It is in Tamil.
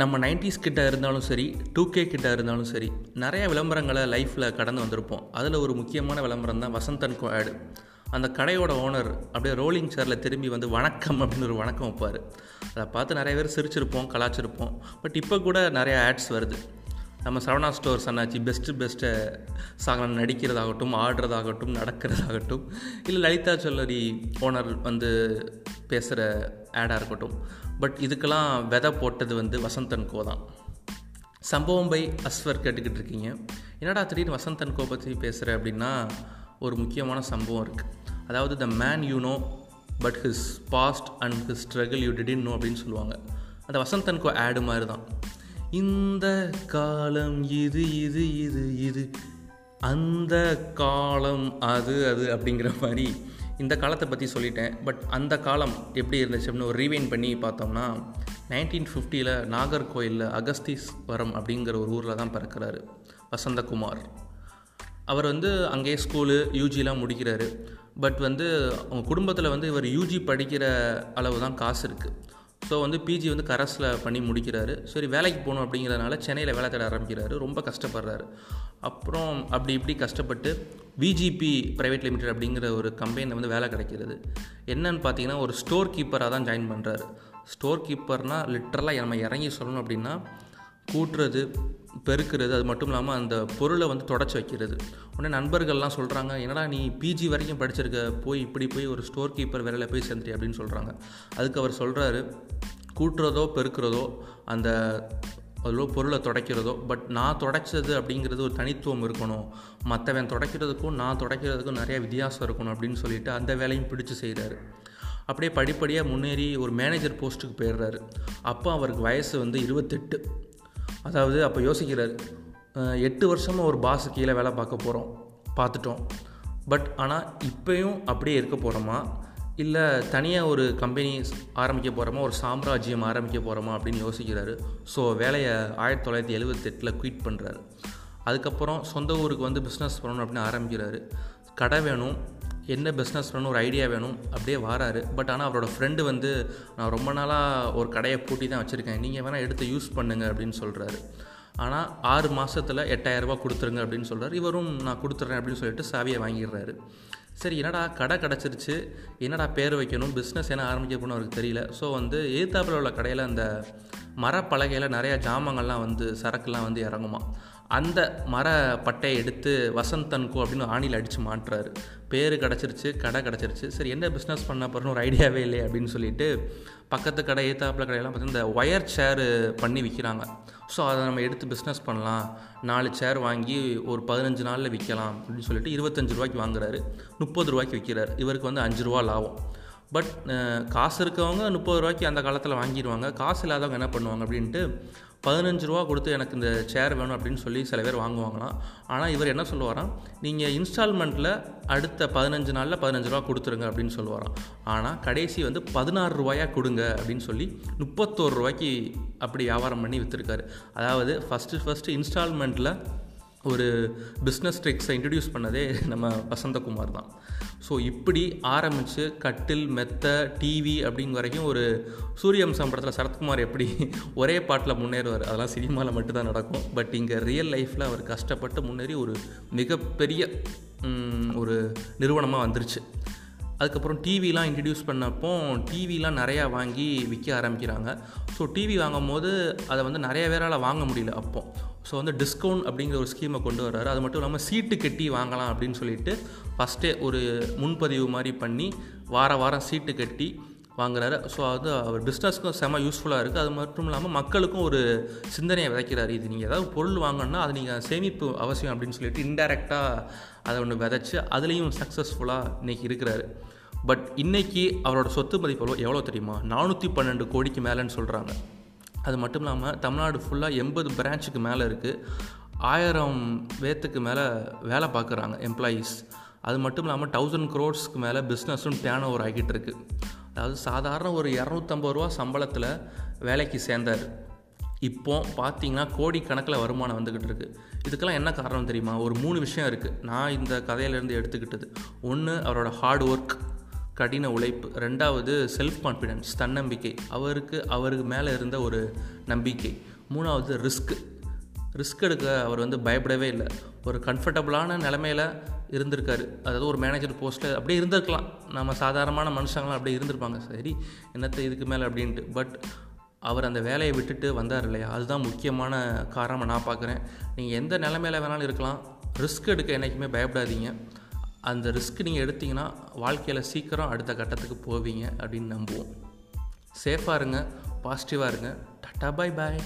நம்ம நைன்டிஸ் கிட்ட இருந்தாலும் சரி டூ கே கிட்ட இருந்தாலும் சரி நிறைய விளம்பரங்களை லைஃப்பில் கடந்து வந்திருப்போம். அதில் ஒரு முக்கியமான விளம்பரம் தான் வசந்தன் கோ ஆடு. அந்த கடையோட ஓனர் அப்படியே ரோலிங் சேரில் திரும்பி வந்து வணக்கம் அப்படின்னு ஒரு வணக்கம் வைப்பார். அதை பார்த்து நிறைய பேர் சிரிச்சிருப்போம் கலாச்சிருப்போம். பட் இப்போ கூட நிறைய ஆட்ஸ் வருது. நம்ம சரவணா ஸ்டோர்ஸ் அண்ணாச்சி பெஸ்ட்டு பெஸ்ட்டு சாகனம் நடிக்கிறதாகட்டும் ஆடுறதாகட்டும் நடக்கிறதாகட்டும். இல்லை லலிதா சொல்லரி ஓனர் வந்து பேசுகிற ஆடாக இருக்கட்டும். பட் இதுக்கெல்லாம் விதை போட்டது வந்து வசந்தன் கோ தான். சம்பவம் பை அஸ்வர் கேட்டுக்கிட்டு இருக்கீங்க. என்னடா திடீர்னு வசந்தன் கோ பற்றி பேசுகிற அப்படின்னா ஒரு முக்கியமான சம்பவம் இருக்குது அதாவது the man you know but his past and his struggle you didn't know அப்படின்னு சொல்லுவாங்க. அந்த வசந்தன் கோ ஆடு மாதிரி தான். இந்த காலம் இது இது இது இது அந்த காலம் அது அது அப்படிங்கிற மாதிரி இந்த காலத்தை பற்றி சொல்லிட்டேன். பட் அந்த காலம் எப்படி இருந்துச்சு அப்படின்னு ஒரு ரீவைன் பண்ணி பார்த்தோம்னா நைன்டீன் ஃபிஃப்டியில் நாகர்கோயிலில் அகஸ்தீஸ்வரம் அப்படிங்கிற ஒரு ஊரில் தான் பிறக்கிறாரு. வசந்தகுமார். அவர் வந்து அங்கேயே ஸ்கூலு யூஜிலாம் முடிக்கிறாரு. பட் வந்து அவங்க குடும்பத்தில் வந்து இவர் யூஜி படிக்கிற அளவு தான் காசு இருக்குது ஸோ வந்து பிஜி வந்து கரஸில் பண்ணி முடிக்கிறாரு. சரி வேலைக்கு போகணும் அப்படிங்கிறதுனால சென்னையில் வேலை தேட ஆரம்பிக்கிறாரு. ரொம்ப கஷ்டப்படுறாரு. அப்புறம் அப்படி இப்படி கஷ்டப்பட்டு விஜிபி ப்ரைவேட் லிமிடெட் அப்படிங்கிற ஒரு கம்பெனியில் வந்து வேலை கிடைக்கிறது. என்னன்னு பார்த்தீங்கன்னா ஒரு ஸ்டோர் கீப்பராக தான் ஜாயின் பண்ணுறாரு ஸ்டோர் கீப்பர்னால் லிட்ரலாக நம்ம இறங்கி சொல்லணும் அப்படின்னா கூட்டுறது பெருக்கிறது அது மட்டும் இல்லாமல் அந்த பொருளை வந்து தொடச்சி வைக்கிறது. உடனே நண்பர்கள்லாம் சொல்கிறாங்க என்னடா நீ பிஜி வரைக்கும் படிச்சிருக்க போய் இப்படி போய் ஒரு ஸ்டோர் கீப்பர் வேலையில் போய் சேர்ந்துட்டி அப்படின்னு சொல்கிறாங்க அதுக்கு அவர் சொல்கிறாரு கூட்டுறதோ பெருக்கிறதோ அந்த அதில் பொருளை துடைக்கிறதோ பட் நான் துடைச்சது அப்படிங்கிறது ஒரு தனித்துவம் இருக்கணும். மற்றவன் துடைக்கிறதுக்கும் நான் துடைக்கிறதுக்கும் நிறைய வித்தியாசம் இருக்கணும் அப்படின்னு சொல்லிட்டு அந்த வேலையும் பிடிச்சு செய்கிறாரு அப்படியே படிப்படியாக முன்னேறி ஒரு மேனேஜர் போஸ்ட்டுக்கு போயிடுறாரு. அப்போ அவருக்கு வயசு வந்து இருபத்தெட்டு. அதாவது அப்போ யோசிக்கிறார் எட்டு வருஷமாக ஒரு பாஸ் கீழே வேலை பார்க்க போகிறோம் பார்த்துட்டோம். பட் ஆனால் இப்போயும் அப்படியே இருக்க போகிறோமா இல்லை தனியாக ஒரு கம்பெனி ஆரம்பிக்க போகிறோமா ஒரு சாம்ராஜ்யம் ஆரம்பிக்க போகிறோமா அப்படின்னு யோசிக்கிறாரு. ஸோ வேலையை ஆயிரத்தி தொள்ளாயிரத்தி எழுபத்தெட்டில் குயிட் பண்ணுறாரு அதுக்கப்புறம் சொந்த ஊருக்கு வந்து பிஸ்னஸ் பண்ணணும் அப்படின்னு ஆரம்பிக்கிறாரு. கடை வேணும் என்ன பிஸ்னஸ் பண்ணணும் ஒரு ஐடியா வேணும் அப்படியே வராரு. பட் ஆனால் அவரோட ஃப்ரெண்டு வந்து நான் ரொம்ப நாளாக ஒரு கடையை பூட்டி தான் வச்சுருக்கேன். நீங்கள் வேணால் எடுத்து யூஸ் பண்ணுங்கள் அப்படின்னு சொல்கிறாரு ஆனால் ஆறு மாதத்தில் எட்டாயிரரூபா கொடுத்துருங்க அப்படின்னு சொல்கிறார் இவரும் நான் கொடுத்துட்றேன் அப்படின்னு சொல்லிட்டு சாவியை வாங்கிடுறாரு. சரி என்னடா கடை கிடச்சிருச்சு. என்னடா பேர் வைக்கணும்? பிஸ்னஸ் என்ன ஆரம்பிக்க போகணும் அவருக்கு தெரியல. ஸோ வந்து எதிர்த்தாப்பில் உள்ள கடையில் அந்த மரப்பலகையில் நிறையா ஜாமங்கள்லாம் வந்து சரக்குலாம் வந்து இறங்குமா அந்த மர பட்டையை எடுத்து வசந்தன்கோ அப்படின்னு ஆணியில் அடித்து மாட்டுறாரு. பேர் கிடச்சிருச்சு கடை கிடச்சிருச்சு. சரி என்ன பிஸ்னஸ் பண்ண போகிறோன்னு ஒரு ஐடியாவே இல்லை அப்படின்னு சொல்லிட்டு பக்கத்து கடை ஏத்தாப்பில் கடையெல்லாம் பார்த்தீங்கன்னா இந்த ஒயர் சேரு பண்ணி விற்கிறாங்க ஸோ அதை நம்ம எடுத்து பிஸ்னஸ் பண்ணலாம். நாலு சேர் வாங்கி ஒரு பதினஞ்சு நாளில் விற்கலாம் அப்படின்னு சொல்லிட்டு இருபத்தஞ்சு ரூபாய்க்கு வாங்குறாரு. முப்பது ரூபாய்க்கு விற்கிறார் இவருக்கு வந்து அஞ்சு ரூபா லாபம். பட் காசு இருக்கவங்க முப்பது ரூபாய்க்கு அந்த காலத்தில் வாங்கிடுவாங்க. காசு இல்லாதவங்க என்ன பண்ணுவாங்க அப்படின்ட்டு பதினஞ்சு ரூபா கொடுத்து எனக்கு இந்த சேர் வேணும் அப்படின்னு சொல்லி சில பேர் வாங்குவாங்களாம். ஆனால் இவர் என்ன சொல்லுவாராம்? நீங்கள் இன்ஸ்டால்மெண்ட்டில் அடுத்த பதினஞ்சு நாளில் பதினஞ்சு ரூபா கொடுத்துருங்க அப்படின்னு சொல்லுவாராம். ஆனால் கடைசி வந்து பதினாறு ரூபாயா கொடுங்க அப்படின்னு சொல்லி முப்பத்தோரு ரூபாய்க்கு அப்படி வியாபாரம் பண்ணி விற்றுருக்காரு அதாவது ஃபஸ்ட்டு ஃபஸ்ட்டு இன்ஸ்டால்மெண்ட்டில் ஒரு பிஸ்னஸ் ட்ரிக்ஸை இன்ட்ரடியூஸ் பண்ணதே நம்ம வசந்தகுமார் தான். ஸோ இப்படி ஆரம்பித்து கட்டில் மெத்த டிவி அப்படிங்க வரைக்கும் ஒரு சூரியவம்சம் படத்தில் சரத்குமார் எப்படி ஒரே பாட்டில் முன்னேறுவார் அதெல்லாம் சினிமாவில் மட்டும்தான் நடக்கும். பட் இங்கே ரியல் லைஃப்பில் அவர் கஷ்டப்பட்டு முன்னேறி ஒரு மிகப்பெரிய ஒரு நிறுவனமாக வந்துருச்சு. அதுக்கப்புறம் டிவிலாம் இன்ட்ரடியூஸ் பண்ணப்போ டிவிலாம் நிறையா வாங்கி விற்க ஆரம்பிக்கிறாங்க. ஸோ டிவி வாங்கும் போது அதை வந்து நிறைய பேரால் வாங்க முடியல அப்போ. ஸோ வந்து டிஸ்கவுண்ட் அப்படிங்கிற ஒரு ஸ்கீமை கொண்டு வர்றாரு. அது மட்டும் இல்லாமல் சீட்டு கட்டி வாங்கலாம் அப்படின்னு சொல்லிட்டு ஃபஸ்ட்டே ஒரு முன்பதிவு மாதிரி பண்ணி வார வாரம் சீட்டு கட்டி வாங்குறாரு. ஸோ அது அவர் பிஸ்னஸ்க்கும் செம யூஸ்ஃபுல்லாக இருக்குது அது மட்டும் இல்லாமல் மக்களுக்கும் ஒரு சிந்தனையை விதைக்கிறாரு. இது நீங்கள் ஏதாவது பொருள் வாங்கணுன்னா அது நீங்கள் சேமிப்பு அவசியம் அப்படின்னு சொல்லிட்டு இன்டெரக்டாக அதை ஒன்று விதைச்சி அதுலேயும் சக்ஸஸ்ஃபுல்லாக இன்றைக்கி இருக்கிறாரு. பட் இன்றைக்கி அவரோட சொத்து மதிப்பு எவ்வளோ தெரியுமா? நானூற்றி பன்னெண்டு கோடிக்கு மேலேன்னு சொல்கிறாங்க அது மட்டும் இல்லாமல் தமிழ்நாடு ஃபுல்லாக எண்பது பிரான்ச்சுக்கு மேலே இருக்குது ஆயிரம் பேர்த்துக்கு மேலே வேலை பார்க்குறாங்க எம்ப்ளாயீஸ் அது மட்டும் இல்லாமல் தௌசண்ட் க்ரோர்ஸ்க்கு மேலே பிஸ்னஸும் டேன் ஓவர் ஆகிட்டு இருக்குது அதாவது சாதாரண ஒரு இரநூத்தம்பது ரூபா சம்பளத்தில் வேலைக்கு சேர்ந்தார். இப்போ பார்த்தீங்கன்னா கோடி கணக்கில் வருமானம் வந்துக்கிட்டு இருக்குது இதுக்கெல்லாம் என்ன காரணம் தெரியுமா? ஒரு மூணு விஷயம் இருக்குது நான் இந்த கதையிலேருந்து எடுத்துக்கிட்டது. ஒன்று அவரோட ஹார்ட் ஒர்க் கடின உழைப்பு. ரெண்டாவது செல்ஃப் கான்ஃபிடென்ஸ் தன்னம்பிக்கை. அவருக்கு அவருக்கு மேலே இருந்த ஒரு நம்பிக்கை. மூணாவது ரிஸ்க்கு ரிஸ்க் எடுக்க அவர் வந்து பயப்படவே இல்லை. ஒரு கம்ஃபர்டபுளான நிலமையில் இருந்திருக்காரு. அதாவது ஒரு மேனேஜர் போஸ்ட்டில் அப்படியே இருந்திருக்கலாம். நம்ம சாதாரணமான மனுஷங்களாம் அப்படியே இருந்திருப்பாங்க. சரி என்னத்தை இதுக்கு மேலே அப்படின்ட்டு. பட் அவர் அந்த வேலையை விட்டுட்டு வந்தார் இல்லையா? அதுதான் முக்கியமான காரணமாக நான் பார்க்குறேன். நீங்கள் எந்த நிலமையில வேணாலும் இருக்கலாம். ரிஸ்க் எடுக்க என்றைக்குமே பயப்படாதீங்க. அந்த ரிஸ்க் நீங்கள் எடுத்தீங்கன்னா வாழ்க்கையில் சீக்கிரம் அடுத்த கட்டத்துக்கு போவீங்க அப்படின்னு நம்புவோம். சேஃபாக இருங்க பாசிட்டிவாக இருங்க. டாட்டா பாய் பாய்